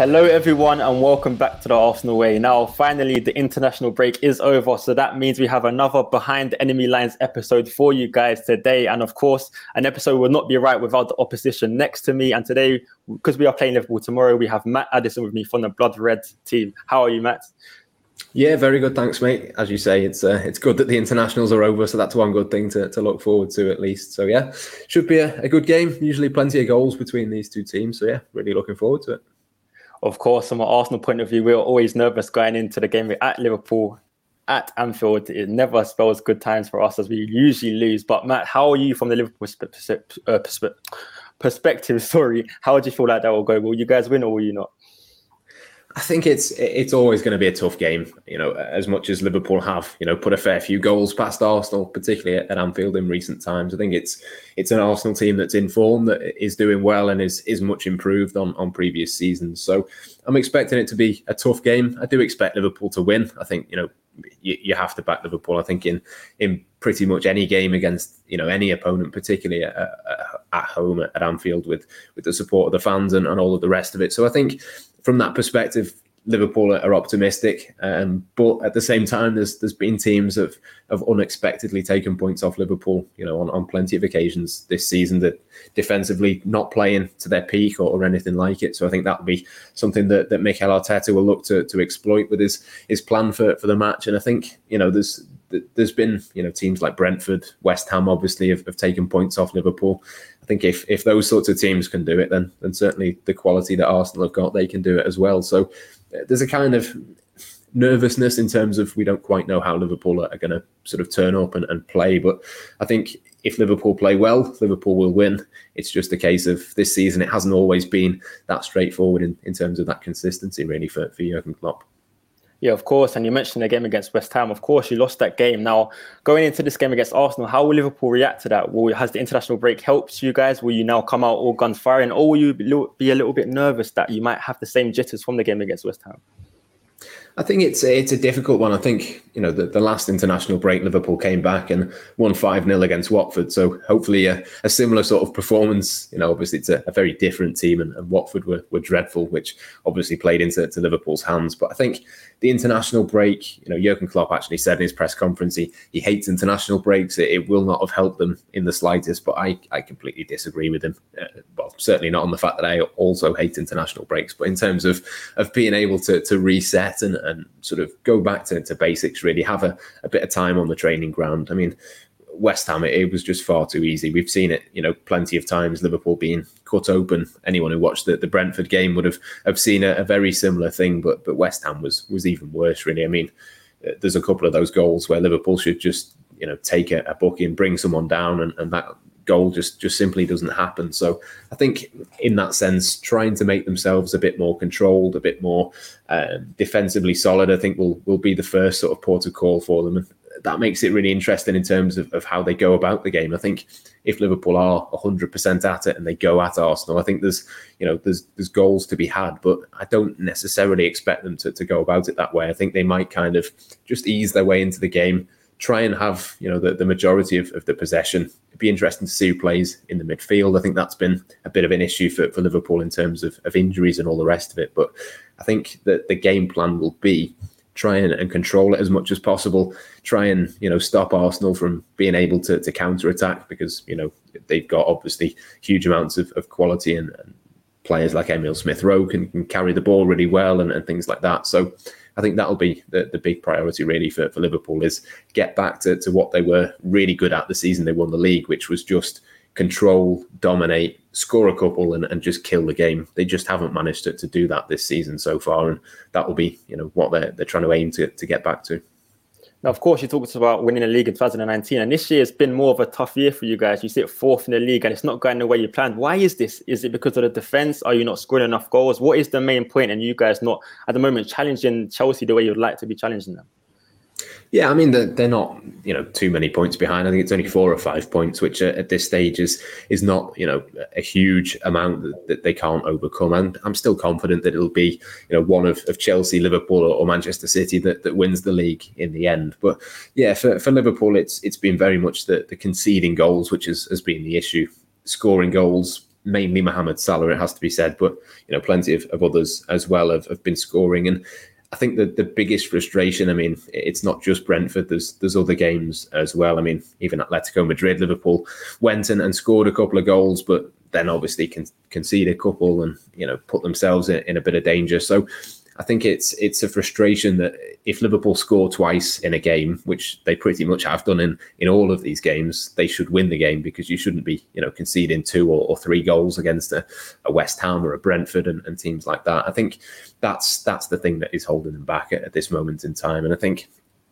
Hello, everyone, and welcome back to the Arsenal Way. Now, finally, the international break is over, so that means we have another Behind Enemy Lines episode for you guys today. And of course, an episode will not be right without the opposition next to me. And today, because we are playing Liverpool tomorrow, we have Matt Addison with me from the Blood Red team. How are you, Matt? Yeah, very good. Thanks, mate. As you say, it's uh, it's good that the internationals are over, so that's one good thing to, to look forward to at least. So yeah, should be a, a good game. Usually, plenty of goals between these two teams. So yeah, really looking forward to it of course, from an Arsenal point of view, we were always nervous going into the game at Liverpool at Anfield. It never spells good times for us as we usually lose. But Matt, how are you from the Liverpool uh, perspective? Sorry, how do you feel like that will go? Will you guys win or will you not? I think it's it's always going to be a tough game. You know, as much as Liverpool have you know put a fair few goals past Arsenal, particularly at, Anfield in recent times. I think it's it's an Arsenal team that's in form that is doing well and is is much improved on on previous seasons. So I'm expecting it to be a tough game. I do expect Liverpool to win. I think you know you, you have to back Liverpool. I think in in pretty much any game against you know any opponent, particularly at, at home at, Anfield with with the support of the fans and, and all of the rest of it. So I think from that perspective, Liverpool are optimistic, um, but at the same time, there's there's been teams have have unexpectedly taken points off Liverpool, you know, on, on plenty of occasions this season that defensively not playing to their peak or, or anything like it. So I think that'll be something that that Mikel Arteta will look to to exploit with his his plan for for the match. And I think you know there's there's been you know teams like Brentford, West Ham, obviously have, have taken points off Liverpool. I think if if those sorts of teams can do it, then then certainly the quality that Arsenal have got, they can do it as well. So uh, there's a kind of nervousness in terms of we don't quite know how Liverpool are going to sort of turn up and, and play. But I think if Liverpool play well, Liverpool will win. It's just a case of this season, it hasn't always been that straightforward in, in terms of that consistency, really, for, for Jurgen Klopp. Yeah, of course. And you mentioned the game against West Ham. Of course, you lost that game. Now, going into this game against Arsenal, how will Liverpool react to that? Will has the international break helped you guys? Will you now come out all guns firing, or will you be a little bit nervous that you might have the same jitters from the game against West Ham? I think it's it's a difficult one. I think you know the, the last international break, Liverpool came back and won five 0 against Watford. So hopefully a, a, similar sort of performance. You know, obviously it's a, a very different team, and, and, Watford were, were dreadful, which obviously played into to Liverpool's hands. But I think the international break, you know, Jurgen Klopp actually said in his press conference he, he hates international breaks. It, it will not have helped them in the slightest. But I I completely disagree with him. Uh, well, certainly not on the fact that I also hate international breaks, but in terms of of being able to to reset and and sort of go back to, to basics, really have a, a bit of time on the training ground. I mean, West Ham, it, it, was just far too easy. We've seen it, you know, plenty of times. Liverpool being cut open. Anyone who watched the, the Brentford game would have have seen a, a, very similar thing. But but West Ham was was even worse, really. I mean, uh, there's a couple of those goals where Liverpool should just you know take a, a booking, bring someone down, and, and that goal just just simply doesn't happen. So I think in that sense, trying to make themselves a bit more controlled, a bit more uh, defensively solid, I think will will be the first sort of port of call for them. And that makes it really interesting in terms of, of how they go about the game. I think if Liverpool are 100% at it and they go at Arsenal, I think there's you know there's there's goals to be had, but I don't necessarily expect them to, to go about it that way. I think they might kind of just ease their way into the game try and have you know the, the majority of, of the possession. It'd be interesting to see who plays in the midfield. I think that's been a bit of an issue for, for Liverpool in terms of, of injuries and all the rest of it. But I think that the game plan will be try and, and control it as much as possible. Try and you know stop Arsenal from being able to, to counter attack because you know they've got obviously huge amounts of, of quality and, and players like Emile Smith Rowe can, can carry the ball really well and, and things like that. So I think that'll be the, the big priority really for, for Liverpool is get back to, to what they were really good at the season they won the league, which was just control, dominate, score a couple, and, and just kill the game. They just haven't managed to, to do that this season so far, and that will be you know what they're they're trying to aim to to get back to. Now, of course, you talked about winning the league in 2019, and this year has been more of a tough year for you guys. You sit fourth in the league, and it's not going the way you planned. Why is this? Is it because of the defense? Are you not scoring enough goals? What is the main point? And you guys not at the moment challenging Chelsea the way you'd like to be challenging them? Yeah, I mean they're, they're not you know too many points behind. I think it's only four or five points, which at this stage is is not you know a huge amount that, that they can't overcome. And I'm still confident that it'll be you know one of, of Chelsea, Liverpool, or, or Manchester City that, that wins the league in the end. But yeah, for, for Liverpool, it's it's been very much the, the conceding goals, which has, has been the issue. Scoring goals mainly Mohamed Salah, it has to be said, but you know, plenty of, of others as well have, have been scoring. And I think that the biggest frustration, I mean, it's not just Brentford. There's there's other games as well. I mean, even Atletico Madrid, Liverpool went and, and scored a couple of goals, but then obviously can concede a couple and you know put themselves in, in a bit of danger. So I think it's it's a frustration that if Liverpool score twice in a game, which they pretty much have done in in all of these games, they should win the game because you shouldn't be you know conceding two or, or three goals against a, a, West Ham or a Brentford and, and, teams like that. I think that's that's the thing that is holding them back at, at this moment in time, and I think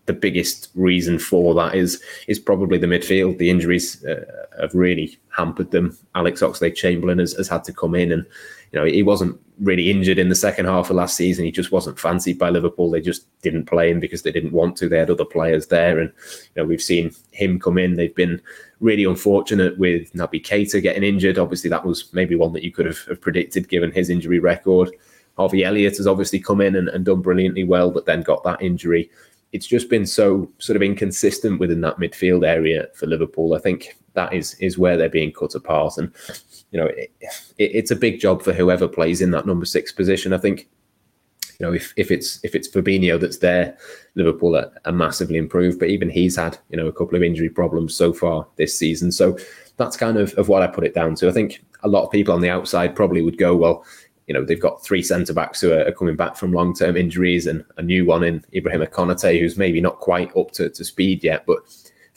the biggest reason for that is is probably the midfield. The injuries uh, have really hampered them. Alex Oxlade Chamberlain has, has had to come in and you know, he wasn't really injured in the second half of last season. He just wasn't fancied by Liverpool. They just didn't play him because they didn't want to. They had other players there, and you know, we've seen him come in. They've been really unfortunate with Naby Keita getting injured. Obviously, that was maybe one that you could have, have predicted given his injury record. Harvey Elliott has obviously come in and, and done brilliantly well, but then got that injury it's just been so sort of inconsistent within that midfield area for Liverpool. I think that is is where they're being cut apart, and you know, it, it, it's a big job for whoever plays in that number six position. I think, you know, if, if it's if it's Fabinho that's there, Liverpool are, are massively improved. But even he's had, you know, a couple of injury problems so far this season. So that's kind of, of what I put it down to. I think a lot of people on the outside probably would go, well, you know, they've got three centre backs who are, coming back from long term injuries and a new one in Ibrahim Konate, who's maybe not quite up to, to speed yet. But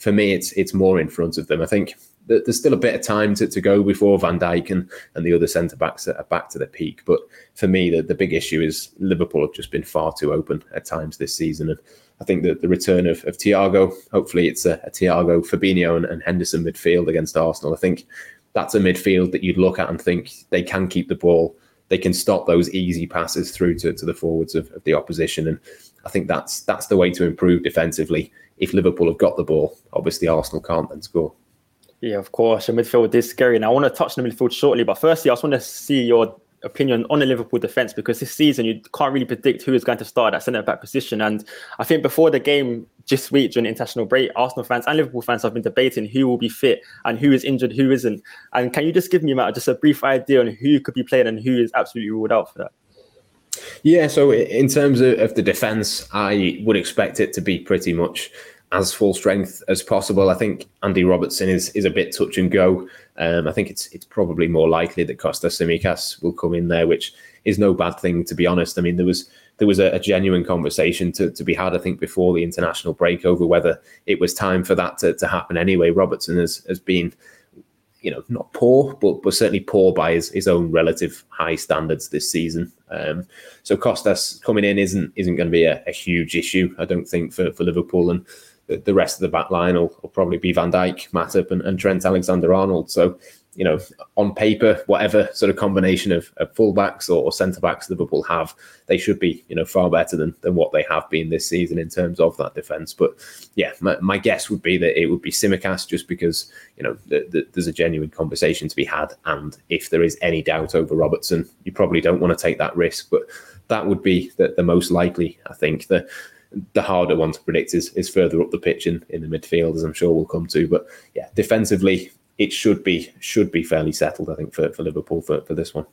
for me, it's it's more in front of them. I think there's still a bit of time to, to go before Van Dijk and, and the other centre backs are back to the peak. But for me, the, the big issue is Liverpool have just been far too open at times this season. And I think that the return of, of Thiago, hopefully it's a, a Thiago, Fabinho, and, and Henderson midfield against Arsenal. I think that's a midfield that you'd look at and think they can keep the ball. They can stop those easy passes through to, to the forwards of, of the opposition. And I think that's that's the way to improve defensively. If Liverpool have got the ball, obviously Arsenal can't then score. Yeah, of course. Your midfield is scary. And I want to touch on the midfield shortly. But firstly, I just want to see your opinion on the Liverpool defence because this season you can't really predict who is going to start at centre back position. And I think before the game this week during international break, Arsenal fans and Liverpool fans have been debating who will be fit and who is injured, who isn't. And can you just give me Matt, just a brief idea on who could be playing and who is absolutely ruled out for that? Yeah, so in terms of, the defence, I would expect it to be pretty much as full strength as possible. I think Andy Robertson is is a bit touch and go. Um, I think it's it's probably more likely that Kostas Tsimikas will come in there, which is no bad thing to be honest. I mean, there was there was a, a, genuine conversation to, to be had, I think, before the international break over whether it was time for that to, to happen anyway. Robertson has has been you know, not poor, but but certainly poor by his, his own relative high standards this season. Um, so Kostas coming in isn't isn't going to be a, a, huge issue, I don't think, for, for Liverpool. And the, rest of the back line will, will probably be Van Dijk, Matip, and, and Trent Alexander Arnold. So, you know, on paper, whatever sort of combination of, of fullbacks or, or centre backs Liverpool have, they should be, you know, far better than, than what they have been this season in terms of that defence. But yeah, my, my, guess would be that it would be Tsimikas just because, you know, the, the, there's a genuine conversation to be had. And if there is any doubt over Robertson, you probably don't want to take that risk. But that would be the, the most likely, I think. The, the harder one to predict is, is further up the pitch in, in the midfield, as I'm sure we'll come to. But yeah, defensively, it should be should be fairly settled, I think, for, for Liverpool for, for this one.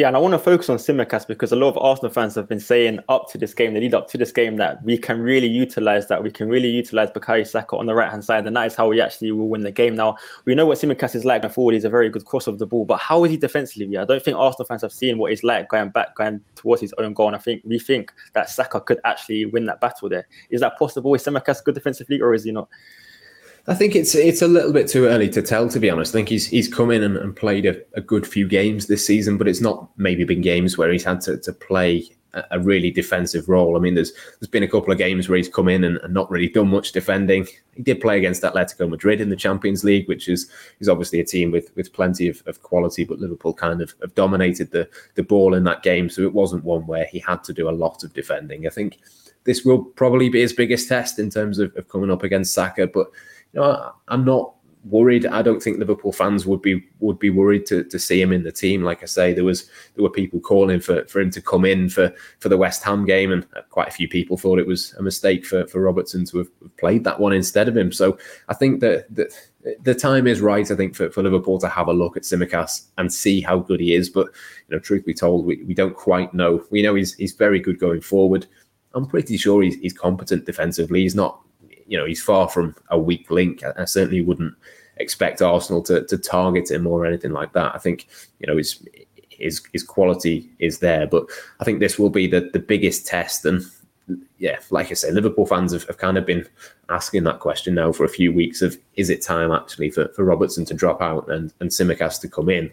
Yeah, and I want to focus on Tsimikas because a lot of Arsenal fans have been saying up to this game, the lead up to this game, that we can really utilize that. We can really utilize Bukayo Saka on the right hand side, and that is how we actually will win the game. Now, we know what Tsimikas is like going forward. He's a very good cross of the ball, but how is he defensively? I don't think Arsenal fans have seen what he's like going back, going towards his own goal. And I think we think that Saka could actually win that battle there. Is that possible? Is Tsimikas good defensively, or is he not? I think it's it's a little bit too early to tell, to be honest. I think he's he's come in and, and played a, a, good few games this season, but it's not maybe been games where he's had to, to play a, really defensive role. I mean, there's there's been a couple of games where he's come in and, and, not really done much defending. He did play against Atletico Madrid in the Champions League, which is is obviously a team with with plenty of, of quality, but Liverpool kind of have dominated the the ball in that game, so it wasn't one where he had to do a lot of defending. I think this will probably be his biggest test in terms of, of coming up against Saka, but you know, I'm not worried. I don't think Liverpool fans would be would be worried to, to see him in the team. Like I say, there was there were people calling for, for him to come in for, for the West Ham game, and quite a few people thought it was a mistake for, for Robertson to have played that one instead of him. So I think that, that the time is right. I think for, for Liverpool to have a look at Tsimikas and see how good he is. But you know, truth be told, we, we don't quite know. We know he's he's very good going forward. I'm pretty sure he's, he's competent defensively. He's not you know, he's far from a weak link. I, certainly wouldn't expect Arsenal to, to target him or anything like that. I think, you know, his his his quality is there, but I think this will be the the biggest test. And yeah, like I say, Liverpool fans have, have kind of been asking that question now for a few weeks of is it time actually for, for Robertson to drop out and, and Tsimikas to come in?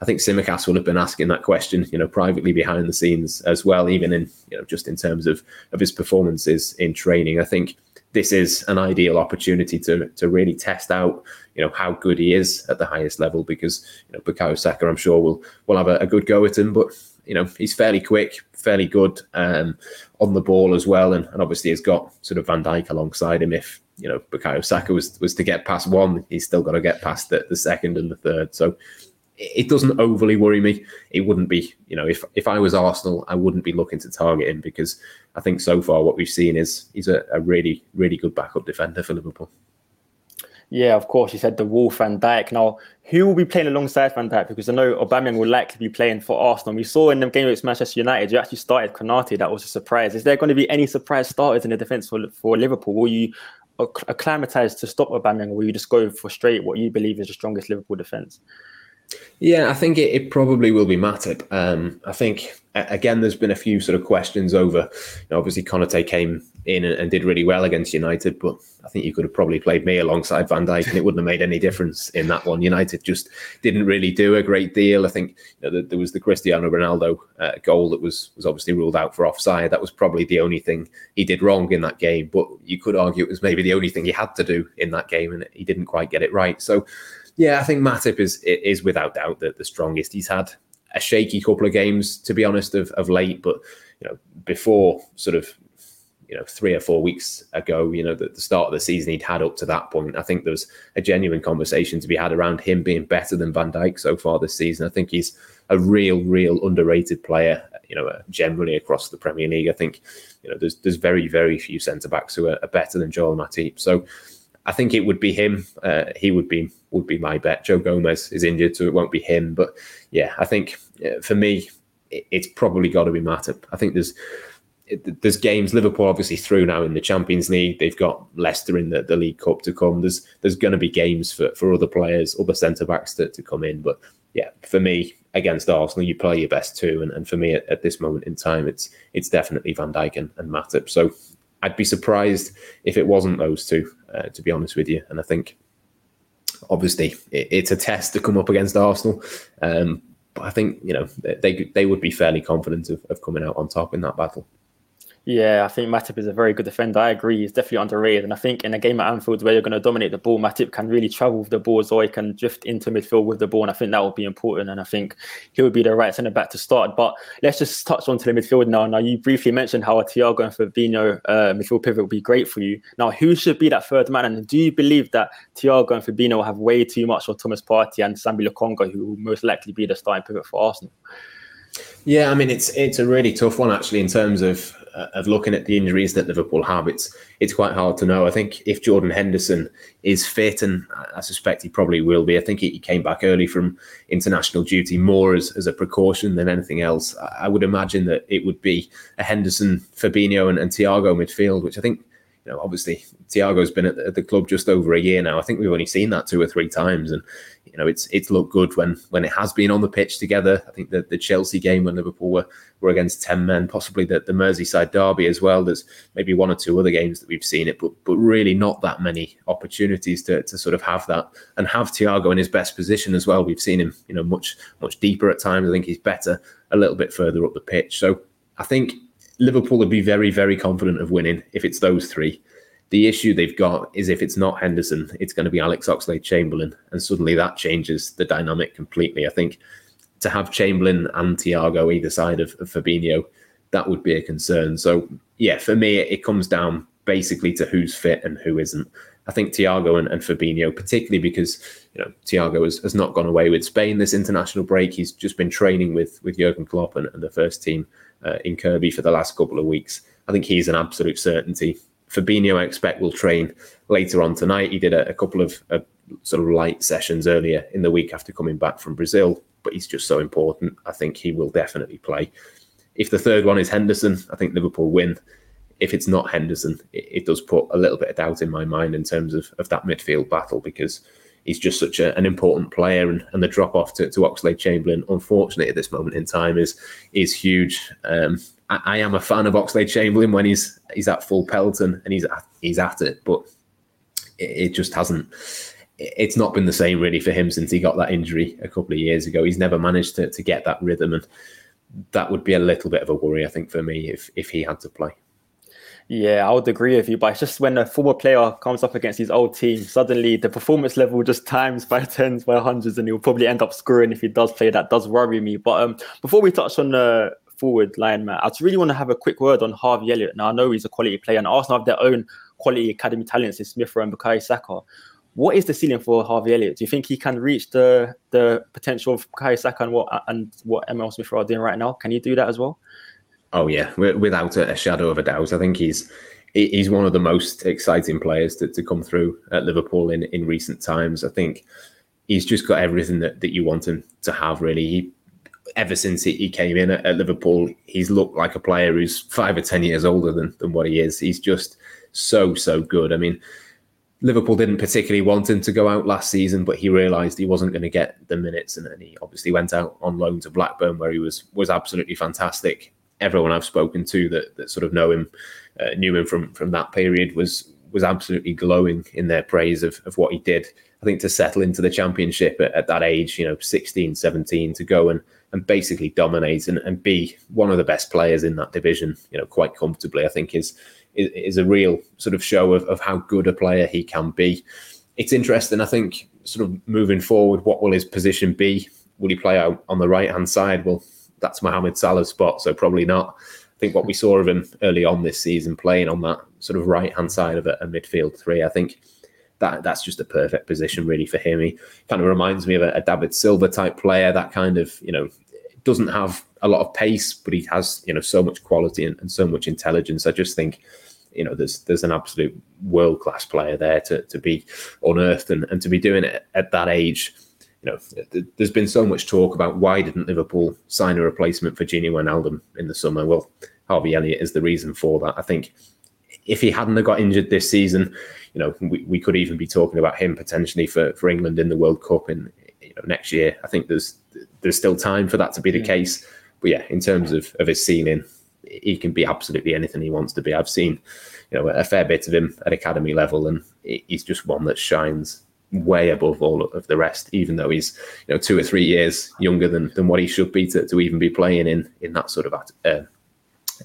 I think Tsimikas would have been asking that question, you know, privately behind the scenes as well, even in, you know, just in terms of, of his performances in training. I think this is an ideal opportunity to to really test out, you know, how good he is at the highest level. Because you know, Bukayo Saka, I'm sure will will have a, a, good go at him, but you know, he's fairly quick, fairly good um, on the ball as well, and, and obviously has got sort of Van Dijk alongside him. If you know, Bukayo Saka was was to get past one, he's still got to get past the, the second and the third. So it doesn't overly worry me. It wouldn't be, you know, if if I was Arsenal, I wouldn't be looking to target him because I think so far what we've seen is he's a, a really, really good backup defender for Liverpool. Yeah, of course. You said Virgil Van Dijk. Now, who will be playing alongside Van Dijk? Because I know Aubameyang will likely be playing for Arsenal. We saw in the game against Manchester United, you actually started Konate. That was a surprise. Is there going to be any surprise starters in the defence for, for Liverpool? Will you acclimatise to stop Aubameyang, or will you just go for straight what you believe is the strongest Liverpool defence? Yeah, I think it, it probably will be Matip. Um, I think again, there's been a few sort of questions over. You know, obviously, Konate came in and, and, did really well against United, but I think you could have probably played me alongside Van Dijk, and it wouldn't have made any difference in that one. United just didn't really do a great deal. I think you know, there was the Cristiano Ronaldo uh, goal that was was obviously ruled out for offside. That was probably the only thing he did wrong in that game. But you could argue it was maybe the only thing he had to do in that game, and he didn't quite get it right. So yeah, I think Matip is is without doubt the, the strongest. He's had a shaky couple of games, to be honest, of, of late. But you know, before sort of you know three or four weeks ago, you know, the, the start of the season he'd had up to that point. I think there was a genuine conversation to be had around him being better than Van Dijk so far this season. I think he's a real, real underrated player. You know, uh, generally across the Premier League, I think you know there's there's very, very few centre backs who are, are better than Joel Matip. So I think it would be him. Uh, he would be would be my bet. Joe Gomez is injured, so it won't be him. But yeah, I think uh, for me, it, it's probably got to be Matip. I think there's there's games Liverpool obviously through now in the Champions League. They've got Leicester in the, the League Cup to come. There's there's going to be games for, for other players, other centre backs to, to come in. But yeah, for me against Arsenal, you play your best two, and, and for me at, at this moment in time, it's it's definitely Van Dijk and, and Matip. So I'd be surprised if it wasn't those two, uh, to be honest with you. And I think, obviously, it, it's a test to come up against Arsenal. Um, but I think you know they they would be fairly confident of, of coming out on top in that battle. Yeah, I think Matip is a very good defender. I agree. He's definitely underrated. And I think in a game at Anfield where you're going to dominate the ball, Matip can really travel with the ball or he can drift into midfield with the ball. And I think that will be important. And I think he would be the right centre back to start. But let's just touch on to the midfield now. Now, you briefly mentioned how a Thiago and Fabinho uh, midfield pivot would be great for you. Now, who should be that third man? And do you believe that Thiago and Fabinho have way too much for Thomas Partey and Sambi Lokonga, who will most likely be the starting pivot for Arsenal? Yeah, I mean it's it's a really tough one actually in terms of of looking at the injuries that Liverpool have, it's it's quite hard to know. I think if Jordan Henderson is fit, and I suspect he probably will be, I think he came back early from international duty more as, as a precaution than anything else. I would imagine that it would be a Henderson, Fabinho, and, and Thiago midfield, which I think you know, obviously Thiago's been at the, at the, club just over a year now. I think we've only seen that two or three times, and you know, it's it's looked good when when it has been on the pitch together. I think the, the Chelsea game when Liverpool were, were against ten men, possibly the, the Merseyside derby as well. There's maybe one or two other games that we've seen it, but but really not that many opportunities to to sort of have that and have Thiago in his best position as well. We've seen him, you know, much much deeper at times. I think he's better a little bit further up the pitch. So I think Liverpool would be very, very confident of winning if it's those three. The issue they've got is if it's not Henderson, it's going to be Alex Oxlade Chamberlain. And suddenly that changes the dynamic completely. I think to have Chamberlain and Thiago either side of, of Fabinho, that would be a concern. So, yeah, for me, it comes down basically to who's fit and who isn't. I think Thiago and, and Fabinho, particularly because you know Thiago has, has not gone away with Spain this international break. He's just been training with with Jurgen Klopp and, and the first team uh, in Kirkby for the last couple of weeks. I think he's an absolute certainty. Fabinho, I expect, will train later on tonight. He did a, a couple of sort of light sessions earlier in the week after coming back from Brazil, but he's just so important. I think he will definitely play. If the third one is Henderson, I think Liverpool win if it's not Henderson, it, it, does put a little bit of doubt in my mind in terms of, of that midfield battle because he's just such a, an important player and, and the drop off to, to Oxlade Chamberlain, unfortunately at this moment in time, is is huge. Um, I, I, am a fan of Oxlade Chamberlain when he's he's at full Pelton and he's at, he's at it, but it, it just hasn't. It's not been the same really for him since he got that injury a couple of years ago. He's never managed to, to get that rhythm, and that would be a little bit of a worry, I think, for me if if he had to play. Yeah, I would agree with you, but it's just when a former player comes up against his old team, suddenly the performance level just times by tens, by hundreds, and he'll probably end up scoring if he does play. That does worry me. But um, before we touch on the forward line, Matt, I just really want to have a quick word on Harvey Elliott. Now, I know he's a quality player, and Arsenal have their own quality academy talents in Smith Rowe and Bukayo Saka. What is the ceiling for Harvey Elliott? Do you think he can reach the the potential of Bukayo Saka and what and what Emile Smith Rowe are doing right now? Can he do that as well? Oh yeah, without a shadow of a doubt. I think he's he's one of the most exciting players to, to come through at Liverpool in, in recent times. I think he's just got everything that, that you want him to have. Really, he, ever since he, came in at, at, Liverpool, he's looked like a player who's five or ten years older than than what he is. He's just so so good. I mean. Liverpool didn't particularly want him to go out last season, but he realised he wasn't going to get the minutes, and, and he obviously went out on loan to Blackburn, where he was was absolutely fantastic everyone I've spoken to that that sort of know him, uh, knew him from from that period was was absolutely glowing in their praise of, of what he did. I think to settle into the championship at, at that age, you know, 16, 17, to go and and basically dominate and, and be one of the best players in that division, you know, quite comfortably, I think is is, is a real sort of show of, of how good a player he can be. It's interesting, I think, sort of moving forward, what will his position be? Will he play out on the right hand side? Well, that's Mohamed Salah's spot, so probably not. I think what we saw of him early on this season, playing on that sort of right hand side of a, a, midfield three, I think that that's just a perfect position really for him. He kind of reminds me of a, a David Silva type player. That kind of you know doesn't have a lot of pace, but he has you know so much quality and, and so much intelligence. I just think you know there's there's an absolute world class player there to to be unearthed and, and to be doing it at that age you know, there's been so much talk about why didn't Liverpool sign a replacement for Gini Wijnaldum in the summer? Well, Harvey Elliott is the reason for that. I think if he hadn't have got injured this season, you know, we, we could even be talking about him potentially for, for England in the World Cup in you know, next year. I think there's there's still time for that to be the yeah. case. But yeah, in terms of, of his ceiling, he can be absolutely anything he wants to be. I've seen, you know, a fair bit of him at academy level, and he's just one that shines way above all of the rest, even though he's you know two or three years younger than than what he should be to, to even be playing in in that sort of uh,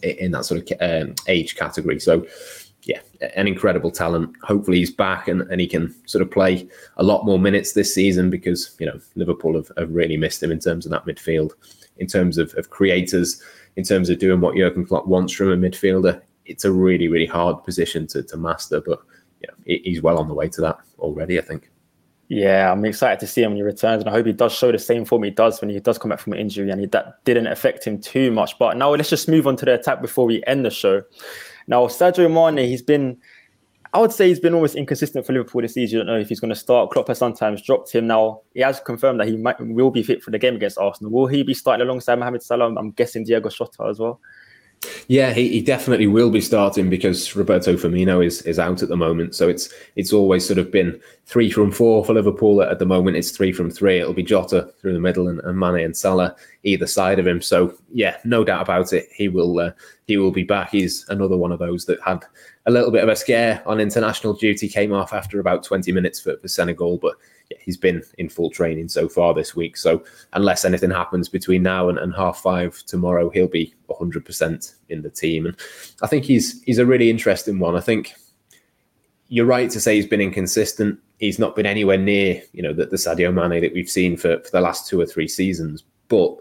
in that sort of um, age category. So yeah, an incredible talent. Hopefully he's back and, and he can sort of play a lot more minutes this season because you know Liverpool have, have really missed him in terms of that midfield, in terms of, of creators, in terms of doing what Jurgen Klopp wants from a midfielder. It's a really really hard position to, to master, but know, he's well on the way to that already. I think. Yeah, I'm excited to see him when he returns, and I hope he does show the same form he does when he does come back from an injury, and he, that didn't affect him too much. But now let's just move on to the attack before we end the show. Now, Sadio Mane, he's been, I would say, he's been almost inconsistent for Liverpool this season. You don't know if he's going to start. Klopp has sometimes dropped him. Now he has confirmed that he might will be fit for the game against Arsenal. Will he be starting alongside Mohamed Salah? I'm guessing Diogo Jota as well. Yeah, he, he, definitely will be starting because Roberto Firmino is is out at the moment. So it's it's always sort of been three from four for Liverpool. At the moment, it's three from three. It'll be Jota through the middle and, and Mane and Salah either side of him. So yeah, no doubt about it. He will uh, he will be back. He's another one of those that had a little bit of a scare on international duty. Came off after about twenty minutes for, for Senegal, but he's been in full training so far this week. So unless anything happens between now and, and half five tomorrow, he'll be 100% in the team. And I think he's he's a really interesting one. I think you're right to say he's been inconsistent. He's not been anywhere near, you know, the, the Sadio Mane that we've seen for, for the last two or three seasons. But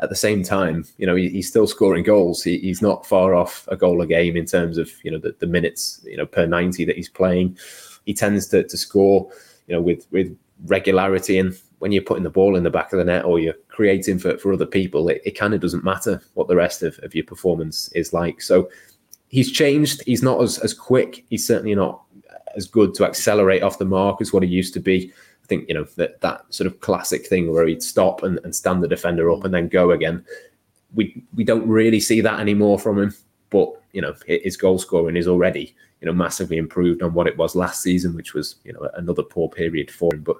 at the same time, you know, he, he's still scoring goals. He, he's not far off a goal a game in terms of you know the, the minutes you know per ninety that he's playing. He tends to, to score you know with with regularity and when you're putting the ball in the back of the net or you're creating for, for other people, it, it kind of doesn't matter what the rest of, of your performance is like. So he's changed. He's not as, as quick. He's certainly not as good to accelerate off the mark as what he used to be. I think, you know, that, that sort of classic thing where he'd stop and, and stand the defender up and then go again. We, we don't really see that anymore from him. But, you know, his goal scoring is already, you know, massively improved on what it was last season, which was, you know, another poor period for him. But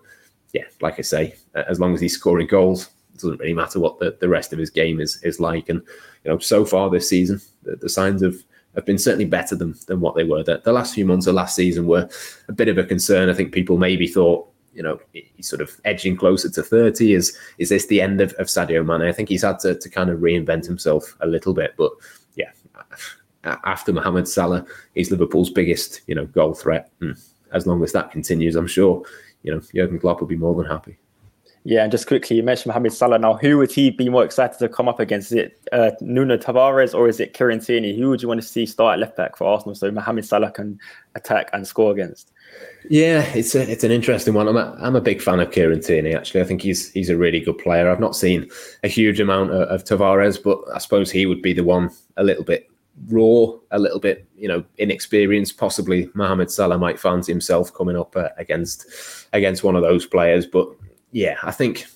yeah, like I say, as long as he's scoring goals, it doesn't really matter what the, the rest of his game is is like. And you know, so far this season, the, the signs of have been certainly better than than what they were. The, the last few months of last season were a bit of a concern. I think people maybe thought, you know, he's sort of edging closer to 30. Is is this the end of, of Sadio Mane? I think he's had to, to kind of reinvent himself a little bit. But yeah, after Mohamed Salah, he's Liverpool's biggest, you know, goal threat. And as long as that continues, I'm sure you know, Jurgen Klopp will be more than happy. Yeah, and just quickly, you mentioned Mohamed Salah. Now, who would he be more excited to come up against? Is it uh, Nuno Tavares or is it Kieran Tierney? Who would you want to see start at left back for Arsenal so Mohamed Salah can attack and score against? Yeah, it's a, it's an interesting one. I'm a, I'm a big fan of Kieran Tierney. Actually, I think he's he's a really good player. I've not seen a huge amount of, of Tavares, but I suppose he would be the one a little bit raw, a little bit, you know, inexperienced. Possibly Mohamed Salah might fancy himself coming up uh, against against one of those players. But yeah, I think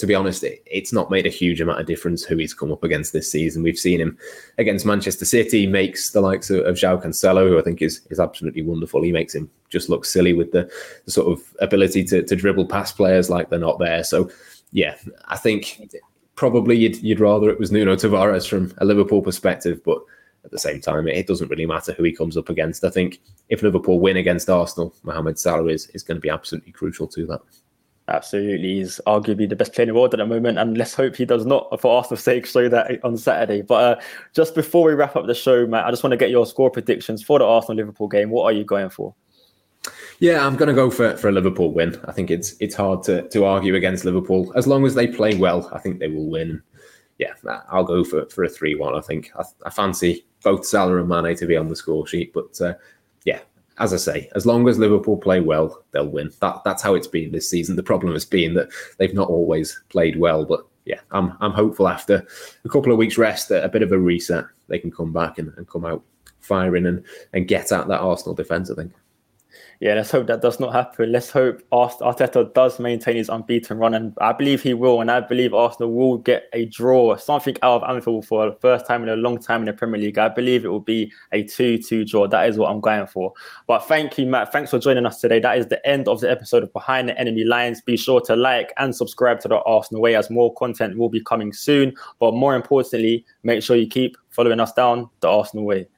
to be honest, it, it's not made a huge amount of difference who he's come up against this season. We've seen him against Manchester City, makes the likes of, of João Cancelo, who I think is is absolutely wonderful. He makes him just look silly with the, the sort of ability to, to dribble past players like they're not there. So yeah, I think probably you'd, you'd rather it was Nuno Tavares from a Liverpool perspective, but at the same time, it, doesn't really matter who he comes up against. I think if Liverpool win against Arsenal, Mohamed Salah is, is going to be absolutely crucial to that. Absolutely, he's arguably the best player in the world at the moment, and let's hope he does not, for Arsenal's sake, show that on Saturday. But uh, just before we wrap up the show, Matt, I just want to get your score predictions for the Arsenal Liverpool game. What are you going for? Yeah, I'm going to go for, for a Liverpool win. I think it's it's hard to, to argue against Liverpool as long as they play well. I think they will win. Yeah, I'll go for, for a three one. I think I, I fancy both Salah and Mane to be on the score sheet. But uh, yeah, as I say, as long as Liverpool play well, they'll win. That that's how it's been this season. The problem has been that they've not always played well, but yeah, I'm I'm hopeful after a couple of weeks rest, a bit of a reset, they can come back and, and come out firing and, and get at that Arsenal defence. I think yeah, let's hope that does not happen. Let's hope Arteta does maintain his unbeaten run, and I believe he will. And I believe Arsenal will get a draw, something out of Anfield for the first time in a long time in the Premier League. I believe it will be a 2 2 draw. That is what I'm going for. But thank you, Matt. Thanks for joining us today. That is the end of the episode of Behind the Enemy Lines. Be sure to like and subscribe to the Arsenal Way as more content will be coming soon. But more importantly, make sure you keep following us down the Arsenal Way.